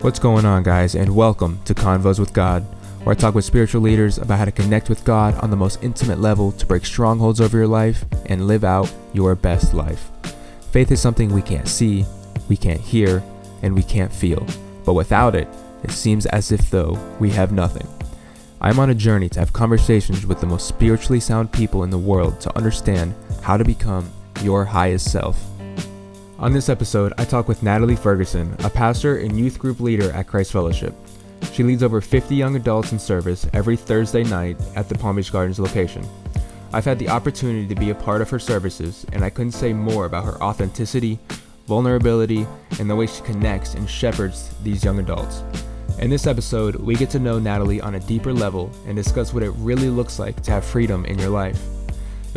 What's going on, guys, and welcome to Convos with God, where I talk with spiritual leaders about how to connect with God on the most intimate level to break strongholds over your life and live out your best life. Faith is something we can't see, we can't hear, and we can't feel, but without it, it seems as if though we have nothing. I'm on a journey to have conversations with the most spiritually sound people in the world to understand how to become your highest self. On this episode, I talk with Natalie Ferguson, a pastor and youth group leader at Christ Fellowship. She leads over 50 young adults in service every Thursday night at the Palm Beach Gardens location. I've had the opportunity to be a part of her services, and I couldn't say more about her authenticity, vulnerability, and the way she connects and shepherds these young adults. In this episode, we get to know Natalie on a deeper level and discuss what it really looks like to have freedom in your life.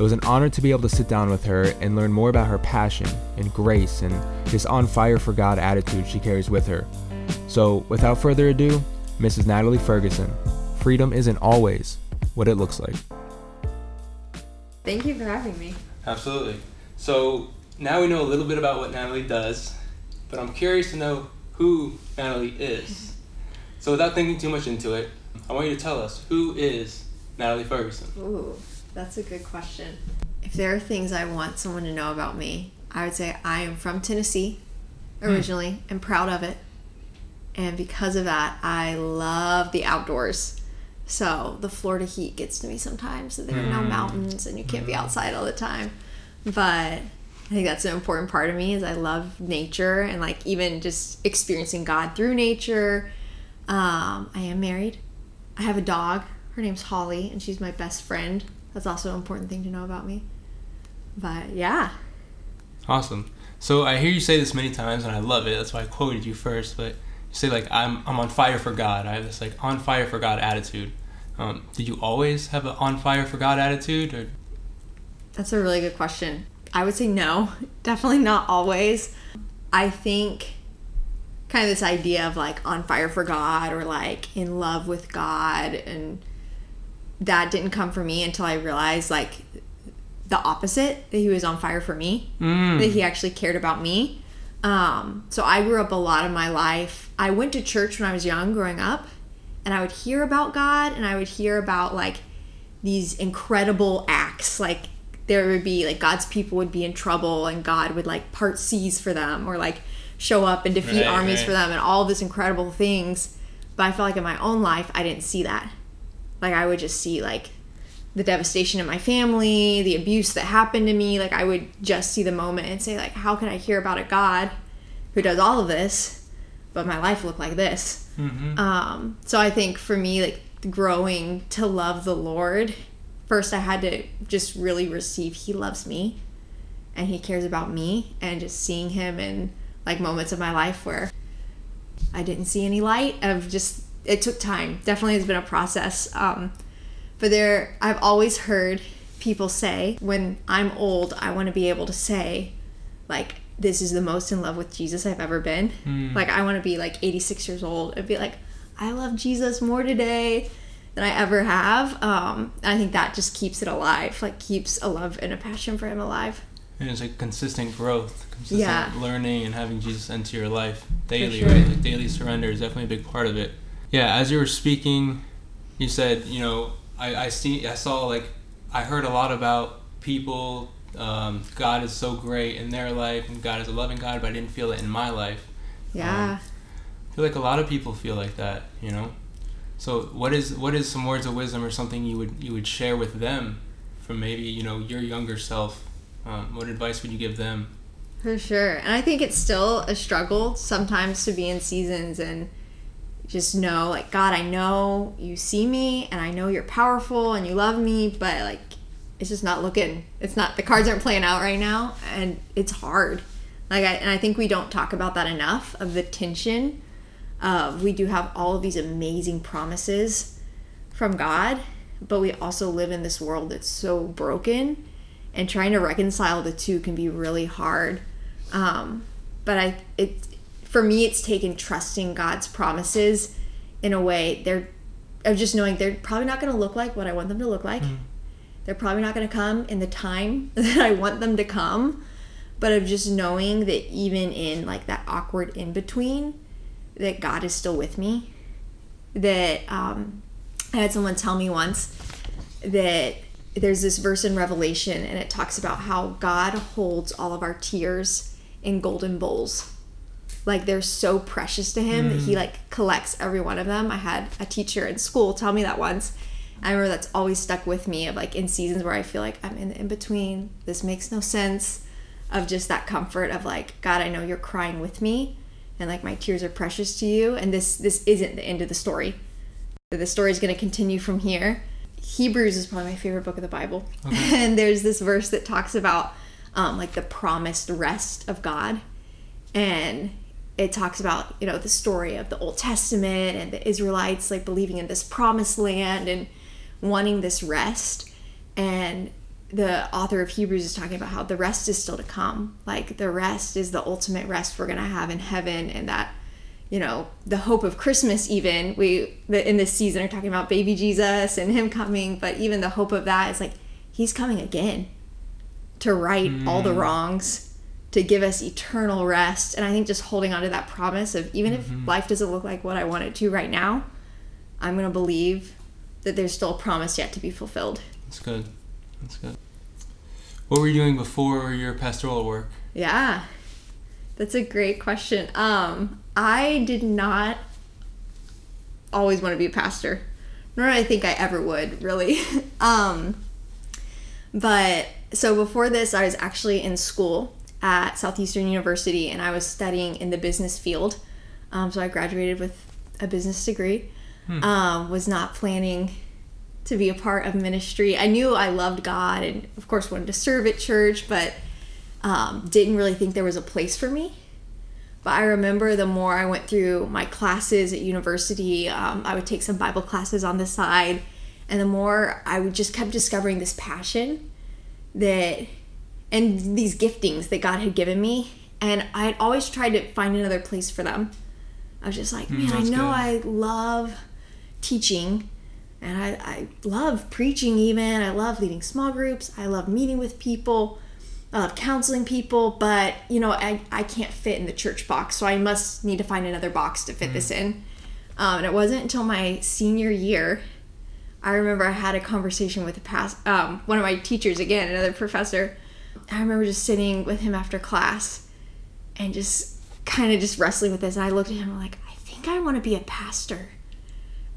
It was an honor to be able to sit down with her and learn more about her passion and grace and this on fire for God attitude she carries with her. So, without further ado, Mrs. Natalie Ferguson. Freedom isn't always what it looks like. Thank you for having me. Absolutely. So, now we know a little bit about what Natalie does, but I'm curious to know who Natalie is. So, without thinking too much into it, I want you to tell us who is Natalie Ferguson? Ooh. That's a good question. If there are things I want someone to know about me, I would say I am from Tennessee originally hmm. and proud of it. And because of that, I love the outdoors. So the Florida heat gets to me sometimes. There are no hmm. mountains and you can't be hmm. outside all the time. But I think that's an important part of me is I love nature and like even just experiencing God through nature. Um, I am married. I have a dog. Her name's Holly and she's my best friend. That's also an important thing to know about me. But yeah. Awesome. So I hear you say this many times, and I love it. That's why I quoted you first. But you say like I'm I'm on fire for God. I have this like on fire for God attitude. Um, did you always have an on fire for God attitude, or? That's a really good question. I would say no, definitely not always. I think kind of this idea of like on fire for God or like in love with God and that didn't come for me until I realized like the opposite that he was on fire for me, mm. that he actually cared about me. Um, so I grew up a lot of my life. I went to church when I was young, growing up, and I would hear about God and I would hear about like these incredible acts. Like there would be like God's people would be in trouble and God would like part seas for them or like show up and defeat right, armies right. for them and all this incredible things. But I felt like in my own life, I didn't see that. Like I would just see like the devastation in my family, the abuse that happened to me. Like I would just see the moment and say like, how can I hear about a God who does all of this, but my life looked like this? Mm-hmm. Um, so I think for me, like growing to love the Lord, first I had to just really receive He loves me, and He cares about me, and just seeing Him in like moments of my life where I didn't see any light of just it took time. Definitely has been a process. Um, but there, I've always heard people say, when I'm old, I want to be able to say, like, this is the most in love with Jesus I've ever been. Mm. Like, I want to be like 86 years old and be like, I love Jesus more today than I ever have. Um, I think that just keeps it alive, like, keeps a love and a passion for Him alive. And it's like consistent growth, consistent yeah. learning, and having Jesus into your life daily, sure. right? Like daily surrender is definitely a big part of it yeah, as you were speaking, you said, you know, I, I see, I saw like, I heard a lot about people. Um, God is so great in their life, and God is a loving God, but I didn't feel it in my life. Yeah. Um, I feel like a lot of people feel like that, you know. So, what is what is some words of wisdom or something you would you would share with them, from maybe you know your younger self? Um, what advice would you give them? For sure, and I think it's still a struggle sometimes to be in seasons and just know like god i know you see me and i know you're powerful and you love me but like it's just not looking. It's not the cards aren't playing out right now and it's hard. Like I, and i think we don't talk about that enough of the tension we do have all of these amazing promises from god but we also live in this world that's so broken and trying to reconcile the two can be really hard. Um, but i it for me it's taken trusting God's promises in a way they're of just knowing they're probably not going to look like what I want them to look like. Mm. They're probably not going to come in the time that I want them to come, but of just knowing that even in like that awkward in between that God is still with me. That um, I had someone tell me once that there's this verse in Revelation and it talks about how God holds all of our tears in golden bowls. Like they're so precious to him that he like collects every one of them. I had a teacher in school tell me that once. I remember that's always stuck with me of like in seasons where I feel like I'm in the in between. This makes no sense. Of just that comfort of like, God, I know you're crying with me and like my tears are precious to you and this this isn't the end of the story. The story is gonna continue from here. Hebrews is probably my favorite book of the Bible. and there's this verse that talks about um, like the promised rest of God. And it talks about, you know, the story of the Old Testament and the Israelites like believing in this promised land and wanting this rest. And the author of Hebrews is talking about how the rest is still to come. Like the rest is the ultimate rest we're going to have in heaven and that you know the hope of christmas even we in this season are talking about baby jesus and him coming but even the hope of that is like he's coming again to right all the mm. wrongs to give us eternal rest and i think just holding on to that promise of even if life doesn't look like what i want it to right now i'm going to believe that there's still a promise yet to be fulfilled That's good. That's good. What were you doing before your pastoral work? Yeah. That's a great question. Um, I did not always want to be a pastor, nor did I think I ever would, really. um, but so before this, I was actually in school at Southeastern University and I was studying in the business field. Um, so I graduated with a business degree. Um, was not planning to be a part of ministry. I knew I loved God and, of course, wanted to serve at church, but um, didn't really think there was a place for me. But I remember the more I went through my classes at university, um, I would take some Bible classes on the side, and the more I would just kept discovering this passion that and these giftings that God had given me, and I had always tried to find another place for them. I was just like, man, I know good. I love teaching, and I, I love preaching even. I love leading small groups. I love meeting with people. I love counseling people, but you know, I, I can't fit in the church box, so I must need to find another box to fit this in. Um, and it wasn't until my senior year, I remember I had a conversation with a past, um, one of my teachers, again, another professor. I remember just sitting with him after class and just kind of just wrestling with this. And I looked at him like, I think I want to be a pastor.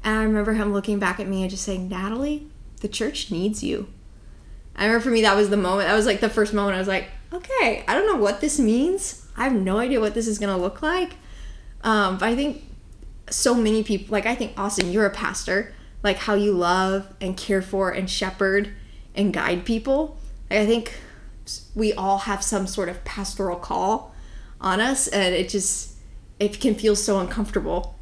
And I remember him looking back at me and just saying, Natalie, the church needs you. I remember for me that was the moment. That was like the first moment I was like, okay, I don't know what this means. I have no idea what this is gonna look like. Um, but I think so many people, like I think Austin, you're a pastor. Like how you love and care for and shepherd and guide people. Like, I think we all have some sort of pastoral call on us, and it just it can feel so uncomfortable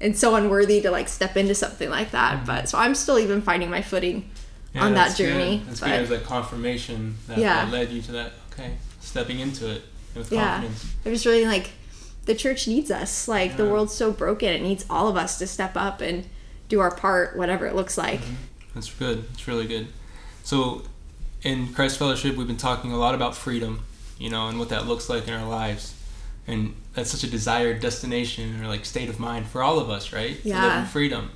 and so unworthy to like step into something like that. Mm-hmm. But so I'm still even finding my footing Yeah, on that that's good. journey. That's but- good. Was like confirmation that, Yeah. that led you to that. Okay, stepping into it with yeah confidence. i was really like the church needs us like the world's so broken it needs all of us to step up and do our part whatever it looks like mm-hmm. That's good. It's really good. So, in Christ Fellowship, we've been talking a lot about freedom, you know, and what that looks like in our lives. And that's such a desired destination or like state of mind for all of us, right? To live Yeah. in freedom.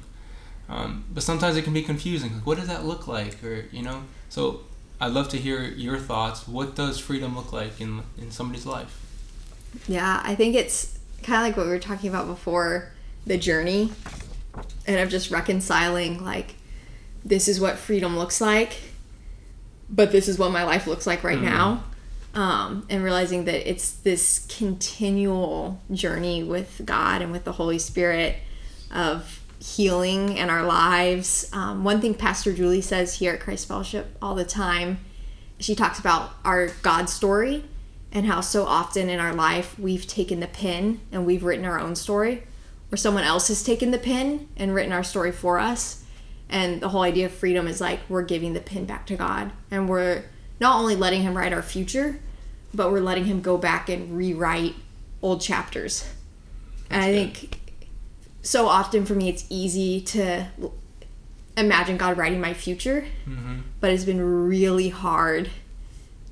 Um, but sometimes it can be confusing. Like, what does that look like? Or, you know, so I'd love to hear your thoughts. What does freedom look like in, in somebody's life? yeah i think it's kind of like what we were talking about before the journey and of just reconciling like this is what freedom looks like but this is what my life looks like right now um, and realizing that it's this continual journey with god and with the holy spirit of healing in our lives. Um, one thing pastor julie says here at christ fellowship all the time she talks about our god story and how so often in our life we've taken the pen and we've written our own story or someone else has taken the pen and written our story for us and the whole idea of freedom is like we're giving the pen back to god and we're not only letting him write our future but we're letting him go back and rewrite old chapters and i think so often for me it's easy to imagine god writing my future Mm-hmm. but it's been really hard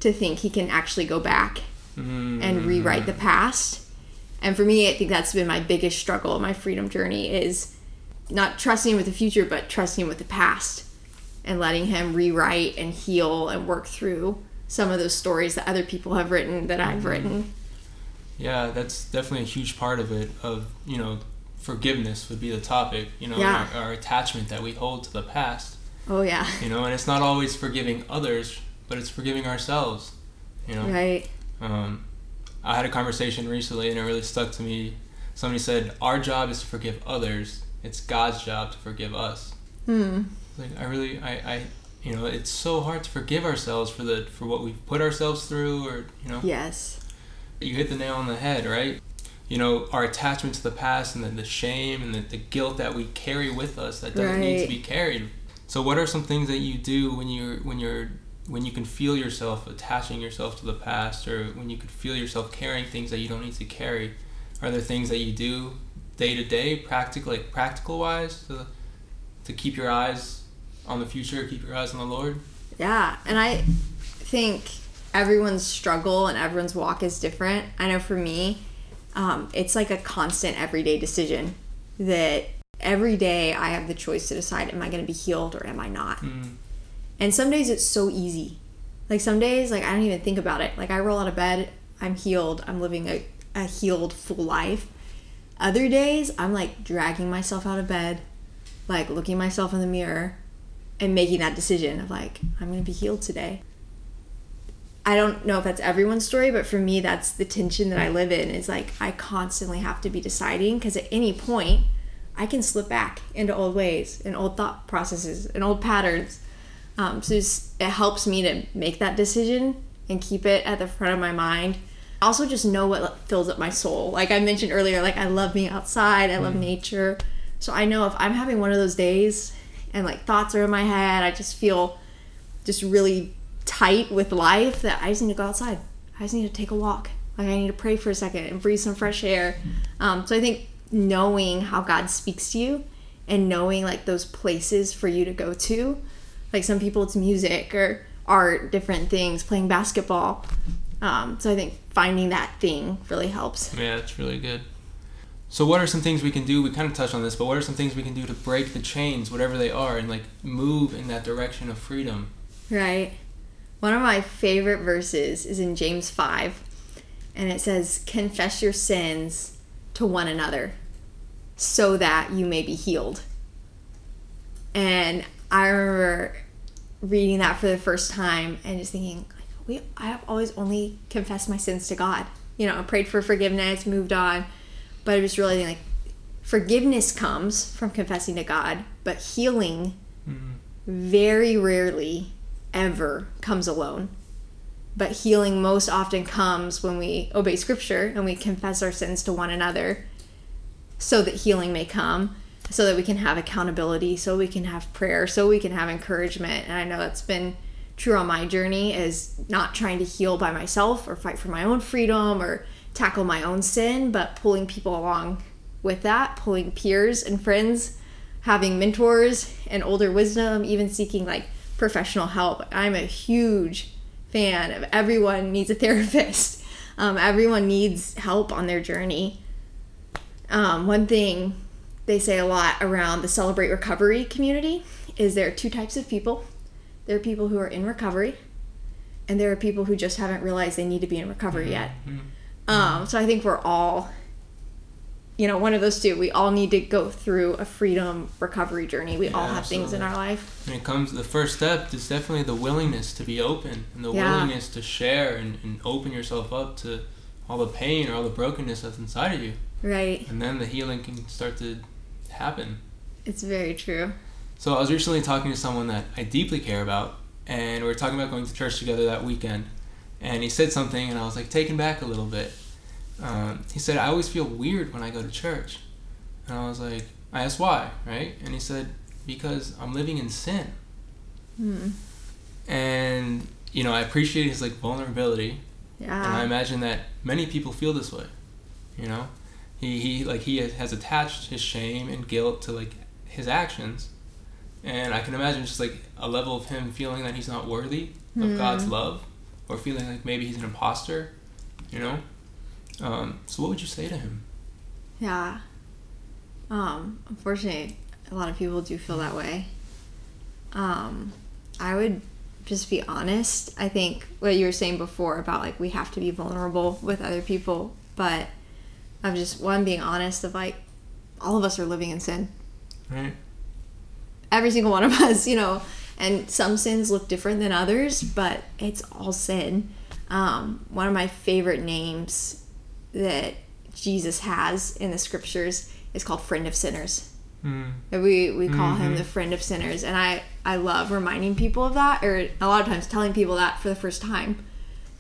to think he can actually go back Mm-hmm. and rewrite the past And for me, I think that's been my biggest struggle my freedom journey is not trusting with the future, but trusting with the past and letting him rewrite and heal and work through some of those stories that other people have written that I've Mm-hmm. written. Yeah, that's definitely a huge part of it. Of you know, forgiveness would be the topic. You know, Yeah. our, our attachment that we hold to the past. Oh yeah. You know, and it's not always forgiving others, but it's forgiving ourselves. You know, Right. um, I had a conversation recently, and it really stuck to me. Somebody said, "Our job is to forgive others. It's God's job to forgive us." Hmm. Like I really, I, I, you know, it's so hard to forgive ourselves for the for what we've put ourselves through, or you know, Yes. you hit the nail on the head, right? You know, our attachment to the past and the, the shame and the, the guilt that we carry with us that doesn't need to be carried. So what are some things that you do when you're when you're when you can feel yourself attaching yourself to the past or when you can feel yourself carrying things that you don't need to carry? Are there things that you do day to day, practical like practical wise to to keep your eyes on the future, keep your eyes on the Lord? Yeah, and I think everyone's struggle and everyone's walk is different. I know for me, um, it's like a constant everyday decision that every day I have the choice to decide am I going to be healed or am I not. Mm, And some days it's so easy. Like some days, like I don't even think about it. Like I roll out of bed, I'm healed, I'm living a, a healed full life. Other days, I'm like dragging myself out of bed, like looking myself in the mirror and making that decision of like, I'm gonna be healed today. I don't know if that's everyone's story, but for me, that's the tension that I live in is like I constantly have to be deciding because at any point, I can slip back into old ways and old thought processes and old patterns. Um, so it helps me to make that decision and keep it at the front of my mind. Also, just know what fills up my soul. Like I mentioned earlier, like I love being outside, I love nature. So I know if I'm having one of those days and like thoughts are in my head, I just feel just really tight with life that I just need to go outside. I just need to take a walk. Like I need to pray for a second and breathe some fresh air. Um, so I think knowing how God speaks to you and knowing like those places for you to go to, like some people it's music or art, different things, playing basketball. Um, so I think finding that thing really helps. Yeah, it's really good. So, what are some things we can do? We kind of touched on this, but what are some things we can do to break the chains, whatever they are, and like move in that direction of freedom? Right. One of my favorite verses is in James 5, and it says, Confess your sins to one another so that you may be healed. And I remember reading that for the first time and just thinking, we, I have always only confessed my sins to God. You know, I prayed for forgiveness, moved on. But I was realizing, like, forgiveness comes from confessing to God, but healing Mhm. very rarely ever comes alone. But healing most often comes when we obey scripture and we confess our sins to one another so that healing may come, so that we can have accountability, so we can have prayer, so we can have encouragement. And I know that's been true on my journey is not trying to heal by myself or fight for my own freedom or tackle my own sin, but pulling people along with that, pulling peers and friends, having mentors and older wisdom, even seeking like professional help. I'm a huge fan of everyone needs a therapist. Um, everyone needs help on their journey. Um, one thing they say a lot around the Celebrate Recovery community is there are two types of people. There are people who are in recovery, and there are people who just haven't realized they need to be in recovery yet. Mhm. Um, so I think we're all, you know, one of those two. We all need to go through a freedom recovery journey. We all Yeah, have things in our life. And it comes. The first step is definitely the willingness to be open and the Yeah. willingness to share and, and open yourself up to all the pain or all the brokenness that's inside of you, Right. and then the healing can start to happen. It's very true. So I was recently talking to someone that I deeply care about, and we were talking about going to church together that weekend. And he said something, and I was like taken back a little bit. Um, he said, "I always feel weird when I go to church," and I was like, "I asked why, right?" And he said, "Because I'm living in sin." Hmm. And you know, I appreciate his like vulnerability, Yeah. and I imagine that many people feel this way. You know, he he like he has attached his shame and guilt to like his actions, and I can imagine just like a level of him feeling that he's not worthy of Hmm. God's love, or feeling like maybe he's an imposter. You know, Um, so what would you say to him? Yeah. Um, unfortunately, a lot of people do feel that way. Um, I would just be honest. I think what you were saying before about like we have to be vulnerable with other people, but I'm just one being honest of like all of us are living in sin. Right. Every single one of us, you know, and some sins look different than others, but it's all sin. Um, one of my favorite names that Jesus has in the scriptures is called friend of sinners. Mm. We we call him Mhm. the friend of sinners, and I I love reminding people of that, or a lot of times telling people that for the first time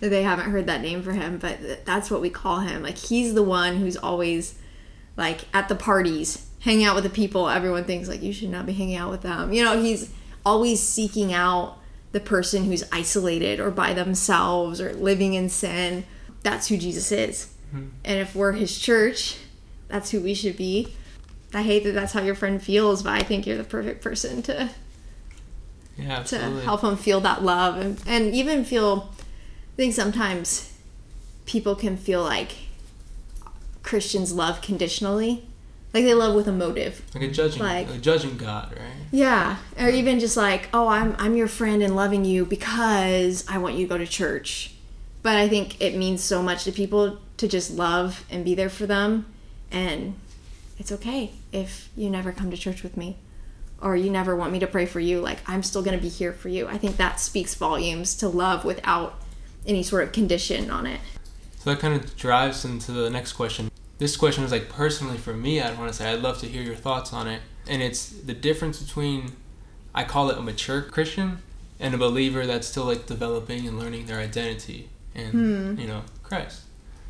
that they haven't heard that name for him, but that's what we call him. Like he's the one who's always like at the parties, hanging out with the people everyone thinks like you should not be hanging out with them. You know, he's always seeking out the person who's isolated or by themselves or living in sin. That's who Jesus is. Mm-hmm. And if we're his church, that's who we should be. I hate that that's how your friend feels, but I think you're the perfect person to Yeah, to help them feel that love and, and even feel I think sometimes people can feel like Christians love conditionally. Like they love with a motive. Like a judging, Like- a judging God, right? Yeah. Or even just like, oh, I'm I'm your friend and loving you because I want you to go to church. But I think it means so much to people to just love and be there for them and it's okay if you never come to church with me or you never want me to pray for you. Like I'm still going to be here for you. I think that speaks volumes to love without any sort of condition on it. So that kind of drives into the next question. This question is like personally for me, I'd want to say I'd love to hear your thoughts on it. And it's the difference between, I call it a mature Christian and a believer that's still like developing and learning their identity in, hmm. you know, Christ.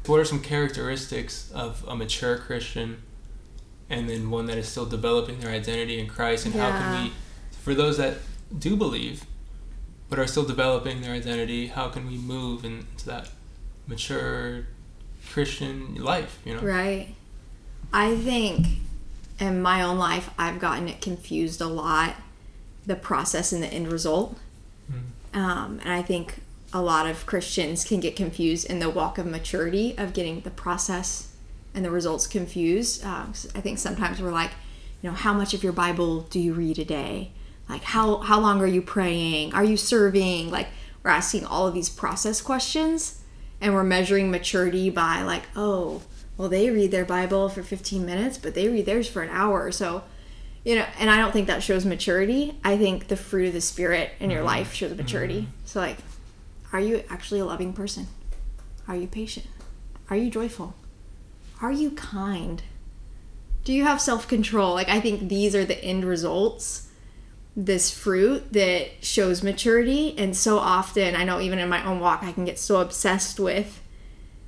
What are some characteristics of a mature Christian and then one that is still developing their identity in Christ? And how can we, for those that do believe but are still developing their identity, how can we move into that mature Christian life, you know? Right. I think in my own life, I've gotten it confused a lot the process and the end result. Um, and I think a lot of Christians can get confused in the walk of maturity of getting the process and the results confused. Um, I think sometimes we're like, you know, how much of your Bible do you read a day? Like, how, how long are you praying? Are you serving? Like, we're asking all of these process questions and we're measuring maturity by, like, oh, well, they read their Bible for 15 minutes, but they read theirs for an hour. So, you know, and I don't think that shows maturity. I think the fruit of the Spirit in your mm-hmm. life shows maturity. Mm-hmm. So, like, are you actually a loving person? Are you patient? Are you joyful? Are you kind? Do you have self control? Like, I think these are the end results, this fruit that shows maturity. And so often, I know even in my own walk, I can get so obsessed with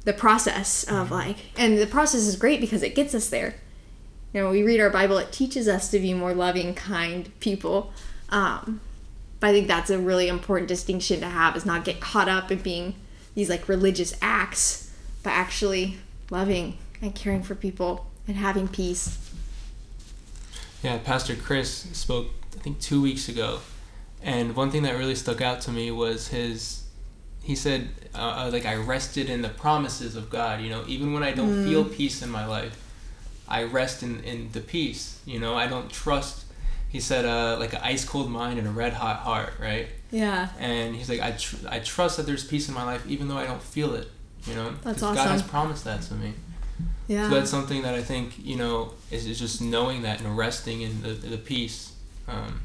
the process of like, and the process is great because it gets us there. You know, we read our Bible, it teaches us to be more loving, kind people. Um, but I think that's a really important distinction to have is not get caught up in being these like religious acts, but actually loving and caring for people and having peace. Yeah, Pastor Chris spoke, I think, two weeks ago. And one thing that really stuck out to me was his, he said, uh, uh, like, I rested in the promises of God. You know, even when I don't feel peace in my life, I rest in, in the peace. You know, I don't trust, he said, uh, like an ice cold mind and a red hot heart, right? Yeah. And he's like, I, tr- I trust that there's peace in my life even though I don't feel it. You know, That's 'Cause God has promised that to me. Yeah. So that's something that I think you know is, is just knowing that and resting in the, the peace. Um,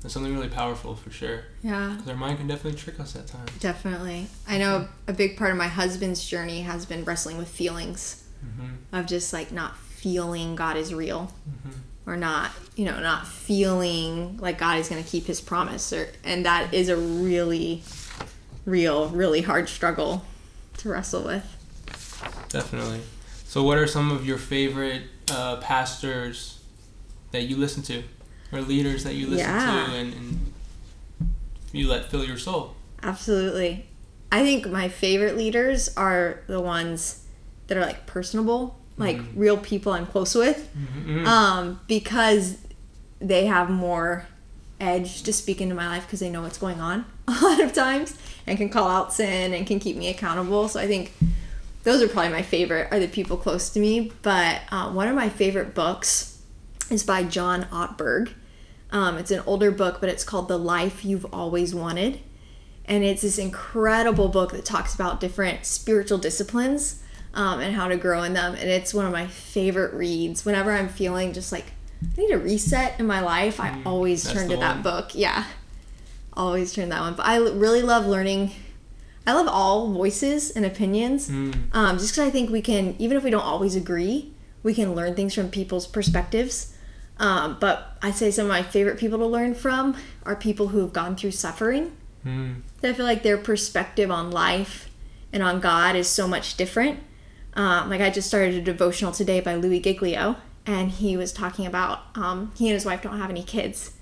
that's something really powerful for sure. yeah. Because our mind can definitely trick us at times. Definitely. I know a big part of my husband's journey has been wrestling with feelings hmm of just like not feeling God is real hmm or not, you know, not feeling like God is going to keep his promise or and that is a really real, really hard struggle to wrestle with. Definitely. So, what are some of your favorite uh, pastors that you listen to, or leaders that you listen Yeah. to, and, and you let fill your soul? Absolutely. I think my favorite leaders are the ones that are like personable, like real people I'm close with. Mm-hmm. um, because they have more edge to speak into my life because they know what's going on a lot of times and can call out sin and can keep me accountable. So I think those are probably my favorite are the people close to me but uh, one of my favorite books is by john ortberg um, it's an older book but it's called the life you've always wanted. And it's this incredible book that talks about different spiritual disciplines um, and how to grow in them. And it's one of my favorite reads. Whenever i'm feeling just like i need a reset in my life i Mm, always that's turn to that one. book. Yeah. Always turn that one. But I really love learning. I love all voices and opinions Mm. um, just because I think we can, even if we don't always agree, we can learn things from people's perspectives. Um, but I say some of my favorite people to learn from are people who have gone through suffering. Mm. I feel like their perspective on life and on God is so much different. Um, like I just started a devotional today by Louis Giglio, and he was talking about um, he and his wife don't have any kids,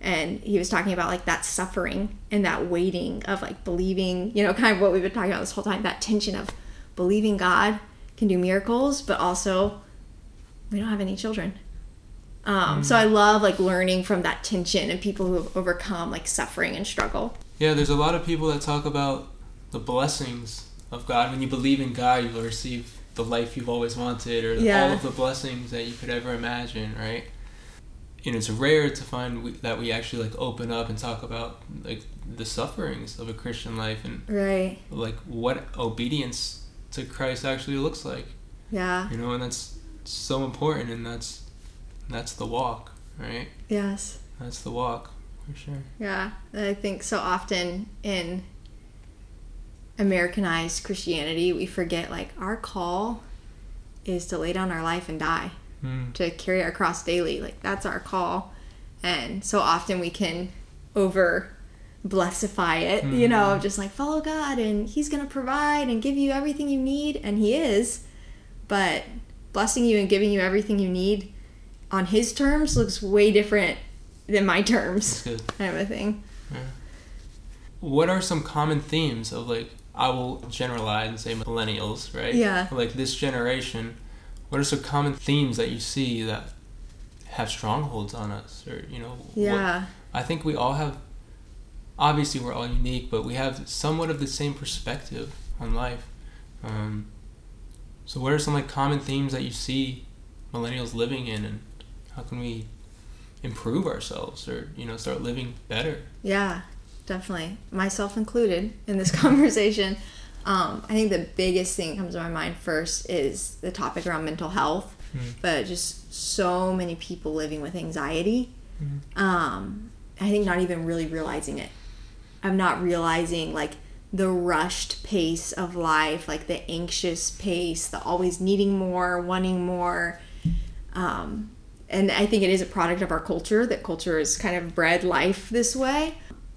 and he was talking about like that suffering and that waiting of like believing, you know, kind of what we've been talking about this whole time, that tension of believing God can do miracles, but also we don't have any children. Um, So I love like learning from that tension and people who have overcome like suffering and struggle. Yeah, there's a lot of people that talk about the blessings of God. When you believe in God, you will receive the life you've always wanted, or Yeah. all of the blessings that you could ever imagine, right? And it's rare to find we, that we actually like open up and talk about like the sufferings of a Christian life and Right. like what obedience to Christ actually looks like, Yeah. you know, and that's so important, and that's that's the walk, right? Yes. That's the walk for sure. Yeah. I think so often in Americanized Christianity, we forget like our call is to lay down our life and die, Mm. to carry our cross daily. Like that's our call. And so often we can over blessify it, you know, just like follow God and He's going to provide and give you everything you need. And He is. But blessing you and giving you everything you need on His terms looks way different than my terms, kind of a thing. what are some common themes of like I will generalize and say millennials, right? Yeah. Like this generation, what are some common themes that you see that have strongholds on us, or you know? what- Yeah. I think we all have. Obviously, we're all unique, but we have somewhat of the same perspective on life. Um, so, what are some like common themes that you see millennials living in, and how can we improve ourselves, or you know, start living better? Yeah, definitely. Myself included in this conversation. Um, I think the biggest thing that comes to my mind first is the topic around mental health, Mm. but just so many people living with anxiety. Mhm. Um, I think not even really realizing it. I'm not realizing like the rushed pace of life, like the anxious pace, the always needing more, wanting more. Um, and I think it is a product of our culture that culture has kind of bred life this way.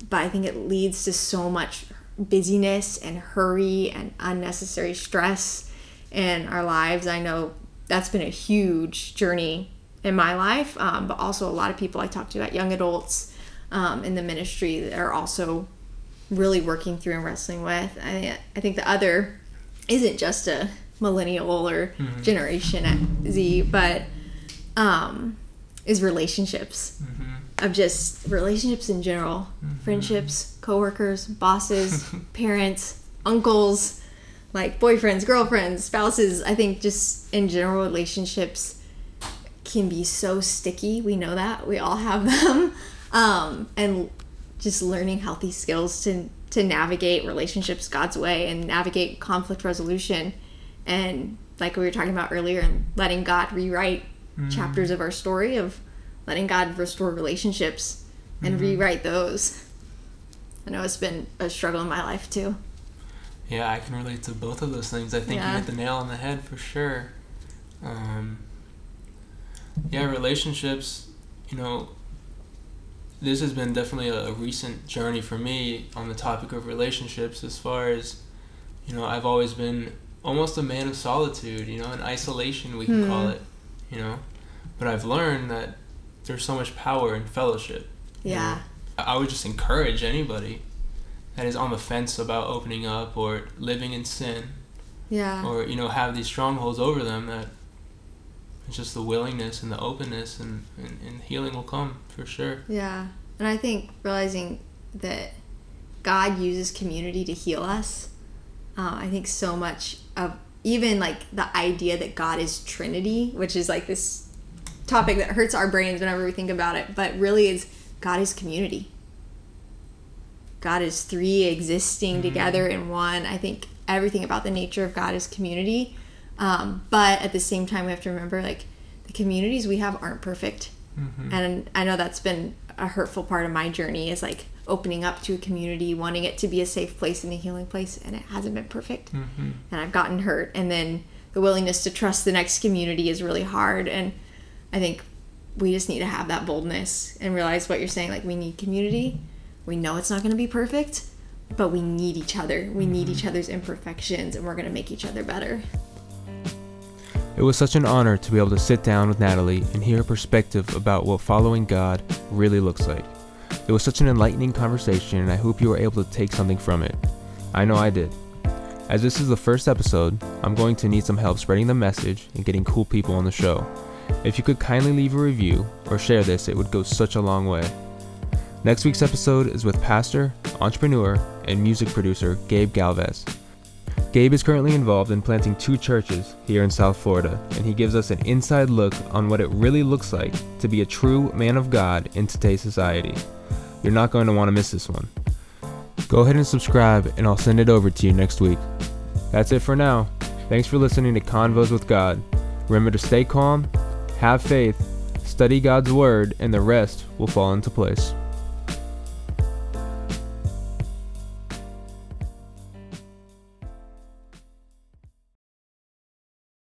But I think it leads to so much busyness and hurry and unnecessary stress in our lives. I know that's been a huge journey in my life, um, but also a lot of people I talk to about young adults um, in the ministry that are also really working through and wrestling with. I, I think the other isn't just a millennial or generation Z, but um, is relationships. Mm-hmm. of just relationships in general. Friendships coworkers bosses parents uncles like boyfriends girlfriends spouses. I think just in general relationships can be so sticky. We know that. We all have them. Um, and just learning healthy skills to to navigate relationships god's way and navigate conflict resolution. And like we were talking about earlier and letting god rewrite chapters of our story of letting God restore relationships and rewrite those. I know it's been a struggle in my life too. Yeah, I can relate to both of those things. I think Yeah. you hit the nail on the head for sure. Um, yeah, relationships, you know, this has been definitely a, a recent journey for me on the topic of relationships as far as, you know, I've always been almost a man of solitude, you know, in isolation, we can call Hmm. it, you know. But I've learned that there's so much power in fellowship. Yeah. I I would just encourage anybody that is on the fence about opening up or living in sin Yeah. or you know have these strongholds over them that it's just the willingness and the openness and, and, and healing will come for sure Yeah. And I think realizing that God uses community to heal us. Uh, I think so much of even like the idea that God is Trinity, which is like this topic that hurts our brains whenever we think about it, but really is God is community. God is three existing mm-hmm. together in one. I think everything about the nature of God is community. Um, but at the same time, we have to remember like the communities we have aren't perfect. Mm-hmm. And I know that's been a hurtful part of my journey is like opening up to a community, wanting it to be a safe place and a healing place, and it hasn't been perfect. Mm-hmm. And I've gotten hurt. And then the willingness to trust the next community is really hard. And I think we just need to have that boldness and realize what you're saying. Like, we need community. We know it's not going to be perfect, but we need each other. We need each mm-hmm. other's imperfections, and we're going to make each other better. It was such an honor to be able to sit down with Natalie and hear her perspective about what following God really looks like. It was such an enlightening conversation, and I hope you were able to take something from it. I know I did. As this is the first episode, I'm going to need some help spreading the message and getting cool people on the show. If you could kindly leave a review or share this, it would go such a long way. Next week's episode is with pastor, entrepreneur, and music producer Gabe Galvez. Gabe is currently involved in planting two churches here in South Florida, and he gives us an inside look on what it really looks like to be a true man of God in today's society. You're not going to want to miss this one. Go ahead and subscribe, and I'll send it over to you next week. That's it for now. Thanks for listening to Convos with God. Remember to stay calm, have faith, study God's Word, and the rest will fall into place.